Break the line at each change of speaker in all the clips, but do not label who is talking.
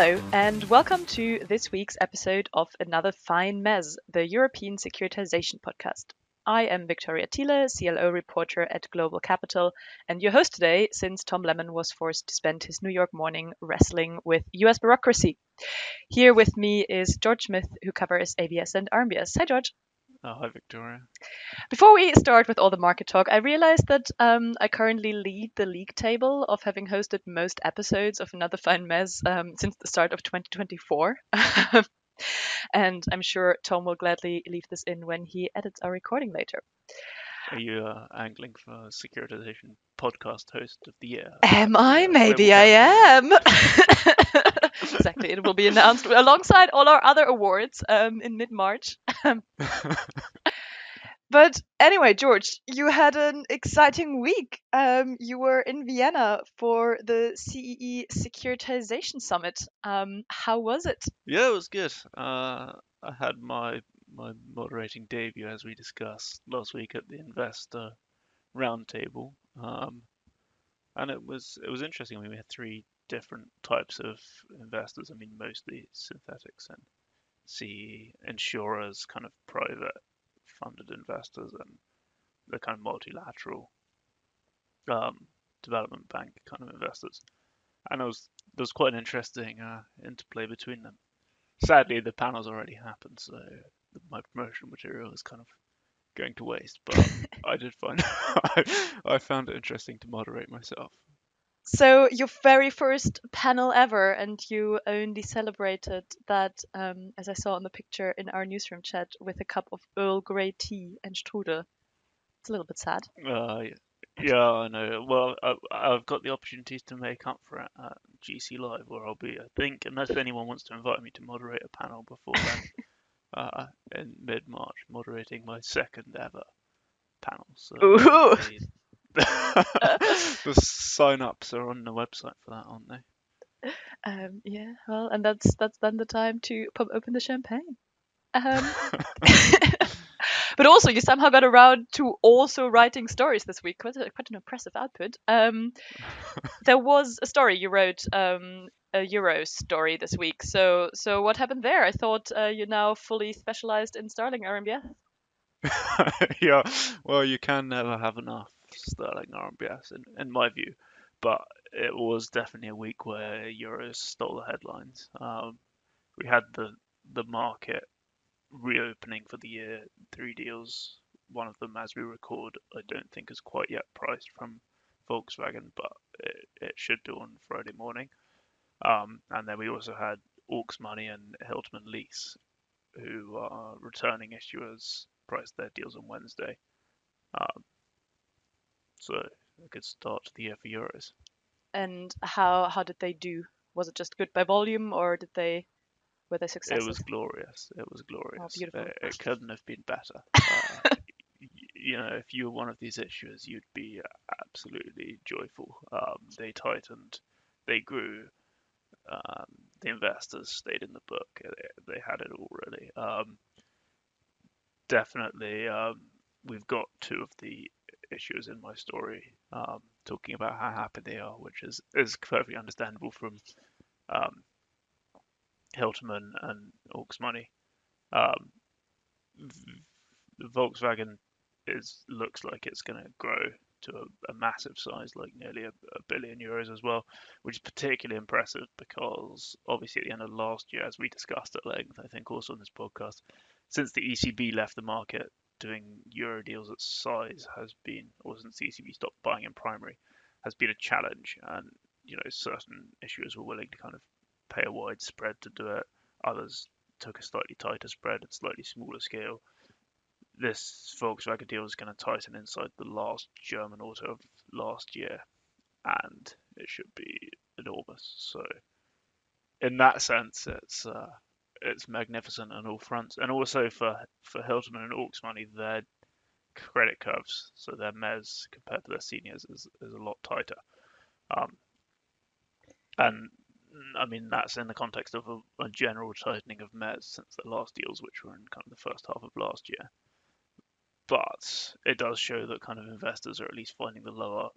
Hello, and welcome to this week's episode of Another Fine Mezz, the European Securitization Podcast. I am Victoria Thiele, CLO reporter at Global Capital, and your host today since Tom Lemmon was forced to spend his New York morning wrestling with US bureaucracy. Here with me is George Smith, who covers ABS and RMBS. Hi, George.
Oh, hi, Victoria.
Before we start with all the market talk, I realized that um, I currently lead the league table of having hosted most episodes of Another Fine Mezz um, since the start of 2024. and I'm sure Tom will gladly leave this in when he edits our recording later.
Are you uh, angling for securitization podcast host of the year?
Am I? Maybe I am. exactly. It will be announced alongside all our other awards um, in mid March. but anyway, George, you had an exciting week. Um, you were in Vienna for the CEE Securitization Summit. Um, how was it?
Yeah, it was good. Uh, I had my my moderating debut, as we discussed last week at the investor roundtable, um, and it was it was interesting. I mean, we had three different types of investors. I mean, mostly synthetics and CE insurers, kind of private funded investors, and the kind of multilateral um, development bank kind of investors. And it was there was quite an interesting uh, interplay between them. Sadly, the panels already happened, so my promotional material is kind of going to waste. But I did find I, I found it interesting to moderate myself.
So your very first panel ever, and you only celebrated that, um, as I saw in the picture in our newsroom chat, with a cup of Earl Grey tea and strudel. It's a little bit sad.
Uh, yeah, I know. Well, I, have got the opportunities to make up for it at GC Live, where I'll be, I think, unless anyone wants to invite me to moderate a panel before then, uh, in mid March, moderating my second ever panel. So
Ooh.
the sign-ups are on the website for that, aren't they?
Um, yeah, well, and that's that's then the time to pop open the champagne. Um, but also, you somehow got around to also writing stories this week. Quite, a, quite an impressive output. Um, there was a story you wrote, um, a Euro story this week. So, so what happened there? I thought uh, you're now fully specialized in Sterling RMBS.
yeah, well, you can never have enough. Sterling RMBS, in, in my view. But it was definitely a week where euros stole the headlines. Um, we had the the market reopening for the year, three deals. One of them, as we record, I don't think is quite yet priced from Volkswagen, but it, it should do on Friday morning. Um, and then we also had Auxmoney and Hiltermann Lease, who are returning issuers, priced their deals on Wednesday. Um, so a good start to the year for Euros.
And how how did they do? Was it just good by volume, or did they were they successful?
It was glorious. It was glorious.
Oh, beautiful.
It, it couldn't have been better. Uh, you know, if you were one of these issuers, you'd be absolutely joyful. Um, they tightened, they grew. Um, the investors stayed in the book. They, they had it all really. Um, definitely, um, we've got two of the issues in my story, um, talking about how happy they are, which is is perfectly understandable from um, Hiltermann and Auxmoney. Um, Volkswagen is looks like it's going to grow to a, a, massive size, like nearly a, a, billion euros as well, which is particularly impressive because obviously at the end of last year, as we discussed at length, I think also on this podcast, since the ECB left the market, doing euro deals at size has been, or since the ECB stopped buying in primary, has been a challenge. And you know, certain issuers were willing to kind of pay a wide spread to do it. Others took a slightly tighter spread at slightly smaller scale. This Volkswagen deal is going to tighten inside the last German auto of last year, and it should be enormous. So, in that sense, it's uh, it's magnificent on all fronts, and also for for Hiltermann and Auxmoney, their credit curves, so their mez compared to their seniors is, is a lot tighter. Um, and I mean that's in the context of a, a, general tightening of mez since the last deals, which were in kind of the first half of last year. But it does show that kind of investors are at least finding the lower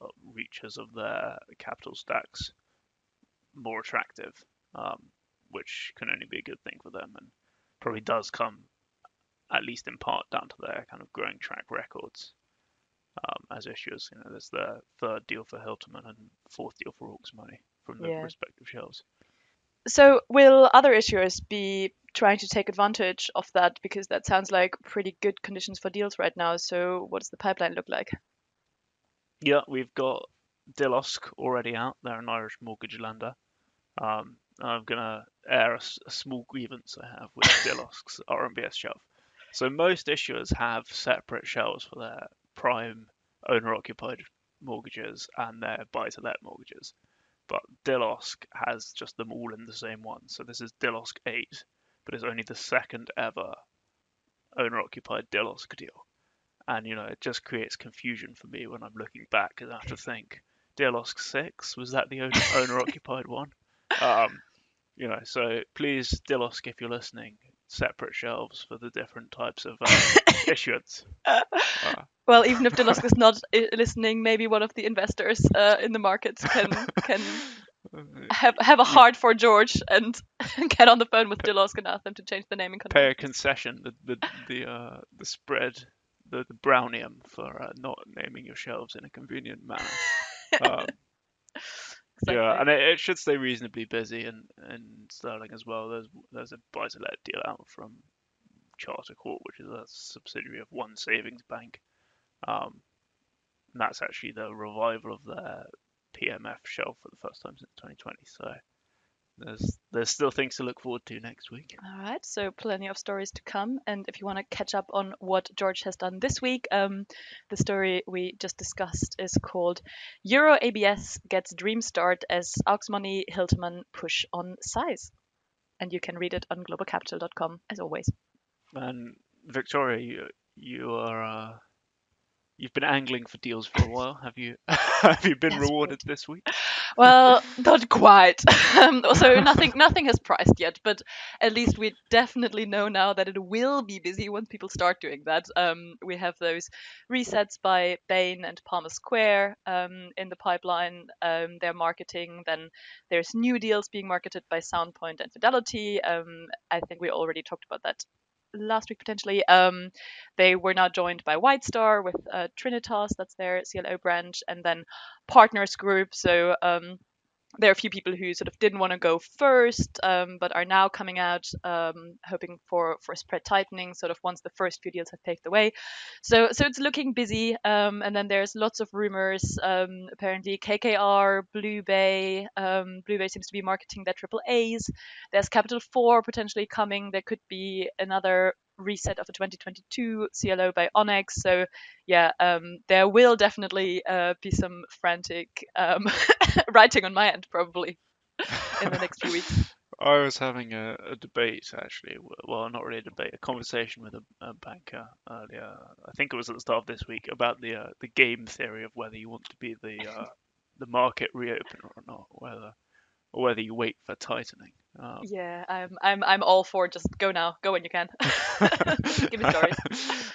uh, reaches of their capital stacks more attractive um, which can only be a good thing for them, and probably does come at least in part down to their kind of growing track records um, as issuers. You know, there's the third deal for Hiltermann and fourth deal for Auxmoney from the
Yeah.
respective shelves.
So, will other issuers be trying to take advantage of that? Because that sounds like pretty good conditions for deals right now. So, what does the pipeline look like?
Yeah, we've got Dilosk already out. They're an Irish mortgage lender. Um, I'm gonna air a small grievance I have with Dilosk's RMBS shelf. So most issuers have separate shelves for their prime owner-occupied mortgages and their buy-to-let mortgages, but Dilosk has just them all in the same one. So this is Dilosk 8, but it's only the second ever owner-occupied Dilosk deal. And you know, it just creates confusion for me when I'm looking back because I have to think, Dilosk 6 was that the owner, owner-occupied one? Um, you know, so please, Dilosk, if you're listening, separate shelves for the different types of uh, issuance. Uh,
Well, even if Dilosk is not listening, maybe one of the investors uh, in the markets can can have have a heart for George and get on the phone with Dilosk and ask them to change the naming
pay a concession, the the the uh, the spread, the the brownium for uh, not naming your shelves in a convenient manner. Um,
Exactly.
Yeah, and it, it should stay reasonably busy in, in Sterling as well. There's there's a buy-to-let deal out from Charter Court, which is a subsidiary of One Savings Bank. Um, and that's actually the revival of their PMF shelf for the first time since 2020. So there's there's still things to look forward to next week.
All right, so plenty of stories to come. And if you want to catch up on what George has done this week, um, the story we just discussed is called Euro ABS Gets Dream Start as Aux Money Hiltermann Push on Size. And you can read it on globalcapital.com as always.
And Victoria, you you are uh, you've been angling for deals for a while. Have you have you been
Yes,
rewarded this week?
Well, not quite. um, so nothing, nothing has priced yet, but at least we definitely know now that it will be busy once people start doing that. Um, we have those resets by Bain and Palmer Square um, in the pipeline. Um, they're marketing. Then there's new deals being marketed by Soundpoint and Fidelity. Um, I think we already talked about that last week potentially. Um, they were now joined by White Star with uh, Trinitas, that's their CLO branch, and then Partners Group. So um, there are a few people who sort of didn't want to go first, um, but are now coming out, um, hoping for for spread tightening. Sort of once the first few deals have paved the way. So so it's looking busy. Um, and then there's lots of rumors. Um, apparently KKR, Blue Bay, um, Blue Bay seems to be marketing their triple A's. There's Capital Four potentially coming. There could be another reset of the 2022 CLO by Onex. So yeah, um, there will definitely uh, be some frantic um, writing on my end probably in the next few weeks.
I was having a, a debate actually. Well, not really a debate, a conversation with a, a banker earlier. I think it was at the start of this week about the uh, the game theory of whether you want to be the uh, the market reopener or not, whether or whether you wait for tightening. Um,
Yeah, I'm I'm I'm all for just go now, go when you can. Give me stories.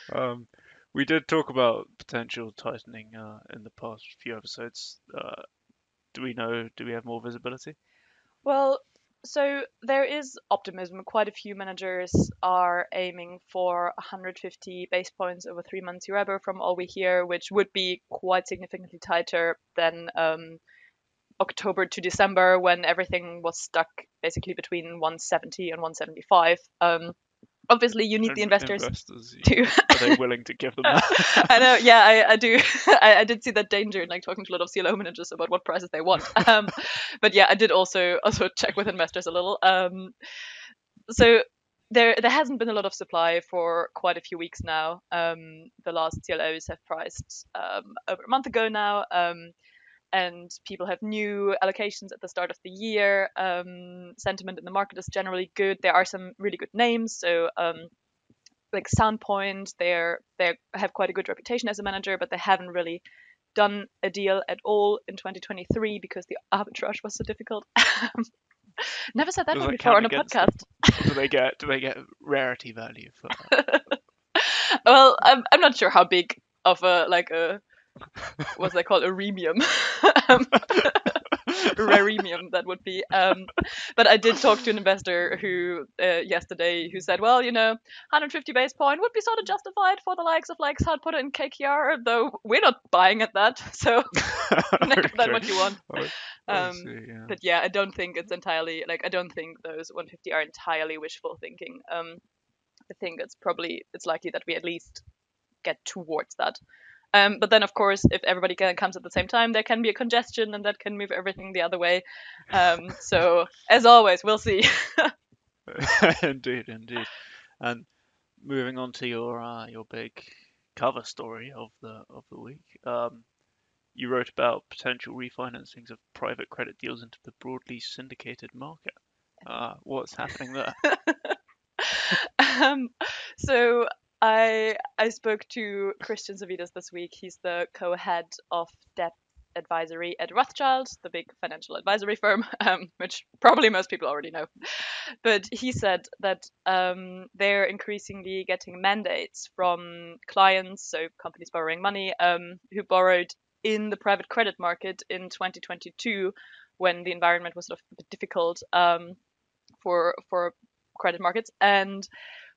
um, we did talk about potential tightening uh, in the past few episodes. Uh, do we know? Do we have more visibility?
Well, so there is optimism. Quite a few managers are aiming for 150 base points over three months Euribor from all we hear, which would be quite significantly tighter than um, October to December when everything was stuck basically between 170 and 175. Um, obviously, you need the investors
investors,
to.
are they willing to give them that?
I know, yeah, I, I do. I, I did see that danger in like talking to a lot of CLO managers about what prices they want. Um, but yeah, I did also also check with investors a little. Um, so there there hasn't been a lot of supply for quite a few weeks now. Um, the last CLOs have priced um, over a month ago now. Um, and people have new allocations at the start of the year. Um, sentiment in the market is generally good. There are some really good names. So um, like Soundpoint, they're they have quite a good reputation as a manager, but they haven't really done a deal at all in 2023 because the arbitrage was so difficult. Never said that before on a
against them?
podcast.
do they get do they get rarity value for
well, I'm I'm not sure how big of a like a what's that called a remium. um, raremium that would be. Um, but I did talk to an investor who uh, yesterday who said, well, you know, 150 base point would be sort of justified for the likes of like Soundpoint and KKR, though we're not buying at that. So make of that what you want.
Oh,
Um,
see, yeah.
but yeah, I don't think it's entirely like I don't think those 150 are entirely wishful thinking. Um, I think it's probably it's likely that we at least get towards that. Um, but then of course, if everybody can, comes at the same time, there can be a congestion, and that can move everything the other way. Um, so as always, we'll see.
indeed, indeed. And moving on to your uh, your big cover story of the of the week, um, you wrote about potential refinancings of private credit deals into the broadly syndicated market. Uh, what's happening there?
um, so I I spoke to Christian Zavidas this week. He's the co-head of debt advisory at Rothschild, the big financial advisory firm, um, which probably most people already know. But he said that um, they're increasingly getting mandates from clients, so companies borrowing money, um, who borrowed in the private credit market in 2022 when the environment was sort of difficult um, for for credit markets and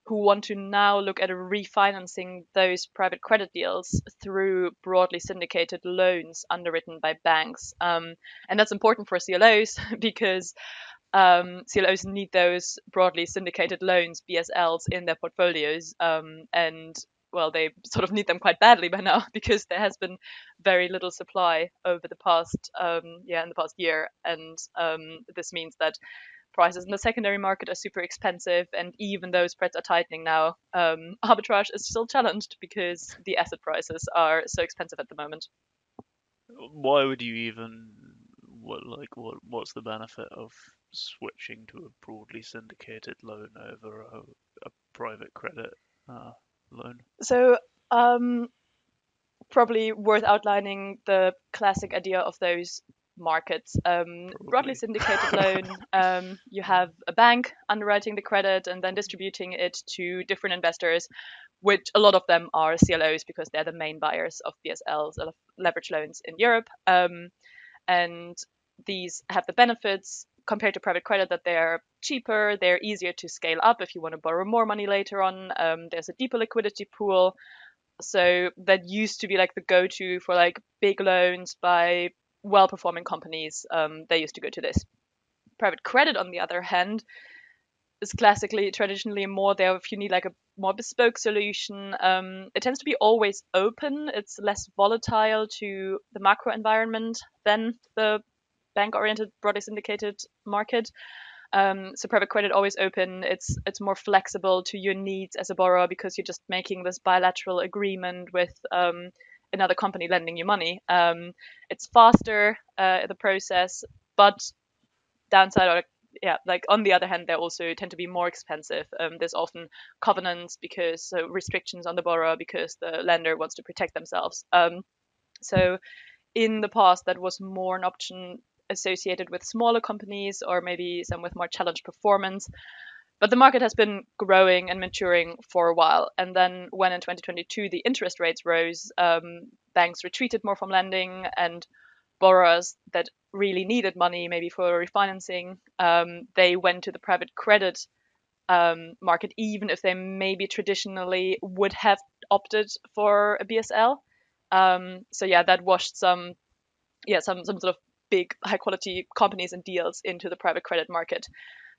who want to now look at refinancing those private credit deals through broadly syndicated loans underwritten by banks. Um, and that's important for CLOs because um, CLOs need those broadly syndicated loans, BSLs, in their portfolios. Um, and well, they sort of need them quite badly by now because there has been very little supply over the past, um, yeah, in the past year, and um, this means that prices in the secondary market are super expensive, and even though spreads are tightening now, um, arbitrage is still challenged because the asset prices are so expensive at the moment.
Why would you even what like what what's the benefit of switching to a broadly syndicated loan over a, a private credit uh, loan?
So, um, probably worth outlining the classic idea of those markets. Um, broadly syndicated loan, um, you have a bank underwriting the credit and then distributing it to different investors, which a lot of them are CLOs because they're the main buyers of BSLs, of leverage loans in Europe. Um, and these have the benefits compared to private credit that they're cheaper, they're easier to scale up if you want to borrow more money later on. Um, there's a deeper liquidity pool. So that used to be like the go-to for like big loans by well-performing companies. Um, they used to go to this. Private credit, on the other hand, is classically traditionally more there if you need like a more bespoke solution. Um, it tends to be always open. It's less volatile to the macro environment than the bank-oriented, broadly syndicated market. Um, so private credit always open. It's it's more flexible to your needs as a borrower because you're just making this bilateral agreement with um, another company lending you money. Um, it's faster uh, the process, but downside or yeah, like on the other hand, they also tend to be more expensive. Um, there's often covenants because so restrictions on the borrower because the lender wants to protect themselves. Um, so in the past, that was more an option associated with smaller companies or maybe some with more challenged performance. But the market has been growing and maturing for a while. And then when in 2022 the interest rates rose, um, banks retreated more from lending and borrowers that really needed money, maybe for refinancing, um, they went to the private credit um, market, even if they maybe traditionally would have opted for a BSL. Um, so yeah, that washed some, yeah, some some sort of big high quality companies and deals into the private credit market.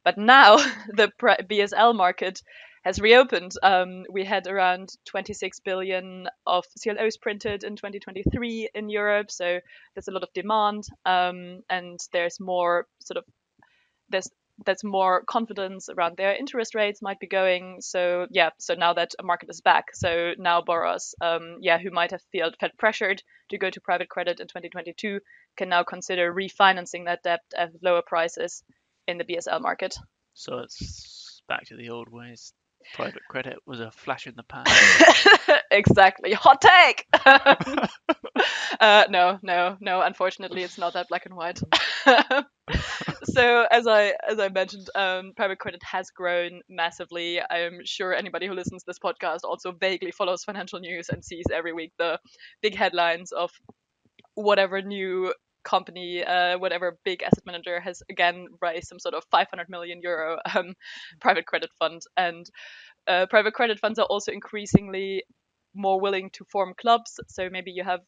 But now the BSL market has reopened. Um, we had around 26 billion of CLOs printed in 2023 in Europe, so there's a lot of demand, um, and there's more sort of there's there's more confidence around their interest rates might be going. So yeah, so now that a market is back, so now borrowers, um, yeah, who might have felt felt pressured to go to private credit in 2022 can now consider refinancing that debt at lower prices in the BSL market.
So it's back to the old ways. Private credit was a flash in the pan.
exactly. Hot take. uh, no, no, no. Unfortunately, it's not that black and white. so as I as I mentioned, um, private credit has grown massively. I'm sure anybody who listens to this podcast also vaguely follows financial news and sees every week the big headlines of whatever new company, uh, whatever big asset manager, has again raised some sort of 500 million euro um, private credit fund, and uh, private credit funds are also increasingly more willing to form clubs. So maybe you have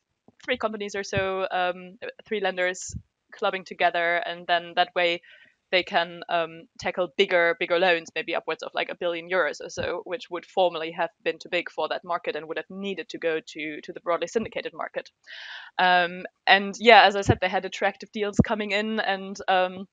three companies or so, um, three lenders clubbing together, and then that way they can um, tackle bigger bigger loans, maybe upwards of like a billion euros or so, which would formerly have been too big for that market and would have needed to go to to the broadly syndicated market. Um, and yeah, as I said, they had attractive deals coming in, and um,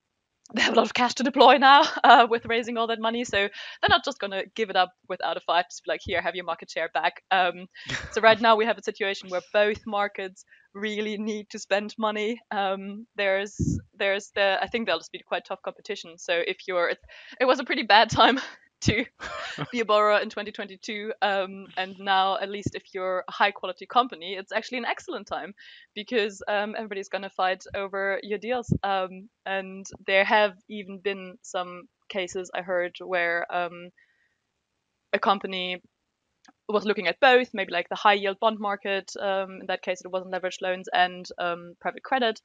they have a lot of cash to deploy now uh, with raising all that money. So they're not just going to give it up without a fight, just be like, here, have your market share back. Um, so right now we have a situation where both markets really need to spend money. Um, there's there's the I think there'll just be quite tough competition. So if you're, it, it was a pretty bad time to be a borrower in 2022. Um, and now, at least if you're a high quality company, it's actually an excellent time because um, everybody's going to fight over your deals. Um, and there have even been some cases I heard where um, a company was looking at both, maybe like the high yield bond market. Um, in that case, it wasn't leveraged loans and um, private credit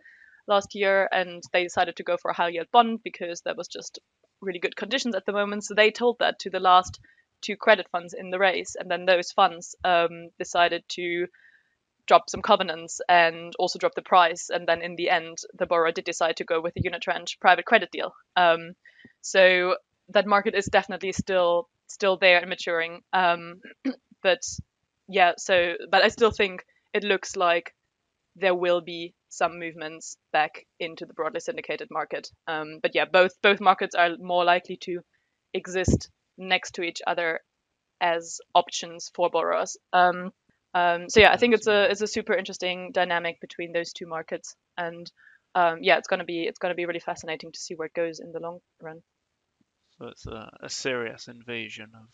last year, and they decided to go for a high yield bond because that was just really good conditions at the moment. So they told that to the last two credit funds in the race, and then those funds um, decided to drop some covenants and also drop the price. And then in the end, the borrower did decide to go with a unitranche private credit deal. Um, so that market is definitely still still there and maturing. Um, but yeah, so but I still think it looks like there will be some movements back into the broadly syndicated market. Um, but yeah, both both markets are more likely to exist next to each other as options for borrowers. Um, um, so yeah, I think it's a it's a super interesting dynamic between those two markets, and um, yeah, it's gonna be it's gonna be really fascinating to see where it goes in the long run.
So it's a, a serious invasion of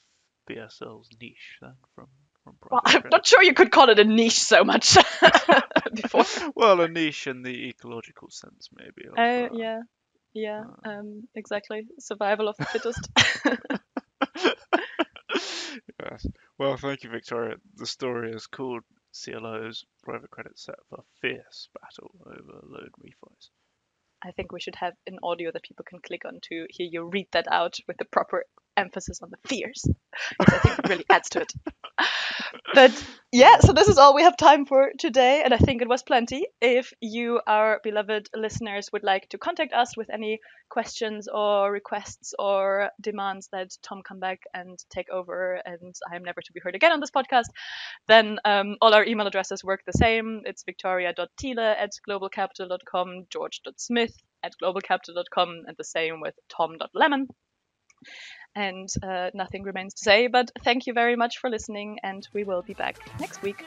BSL's niche then from from.
well, I'm not sure you could call it a niche so much before.
well, a niche in the ecological sense, maybe.
Oh uh, yeah, yeah, uh, um, exactly. Survival of the fittest.
yes. Well, thank you, Victoria. The story is called CLO's private credit set for fierce battle over loan refis.
I think we should have an audio that people can click on to hear you read that out with the proper emphasis on the fierce. I think it really adds to it. but yeah, so this is all we have time for today, and I think it was plenty. If you, our beloved listeners, would like to contact us with any questions or requests or demands that Tom come back and take over, and I am never to be heard again on this podcast, then um, all our email addresses work the same. It's victoria.thiele at globalcapital.com, george.smith at globalcapital.com, and the same with tom.lemmon and uh, nothing remains to say. But thank you very much for listening, and we will be back next week.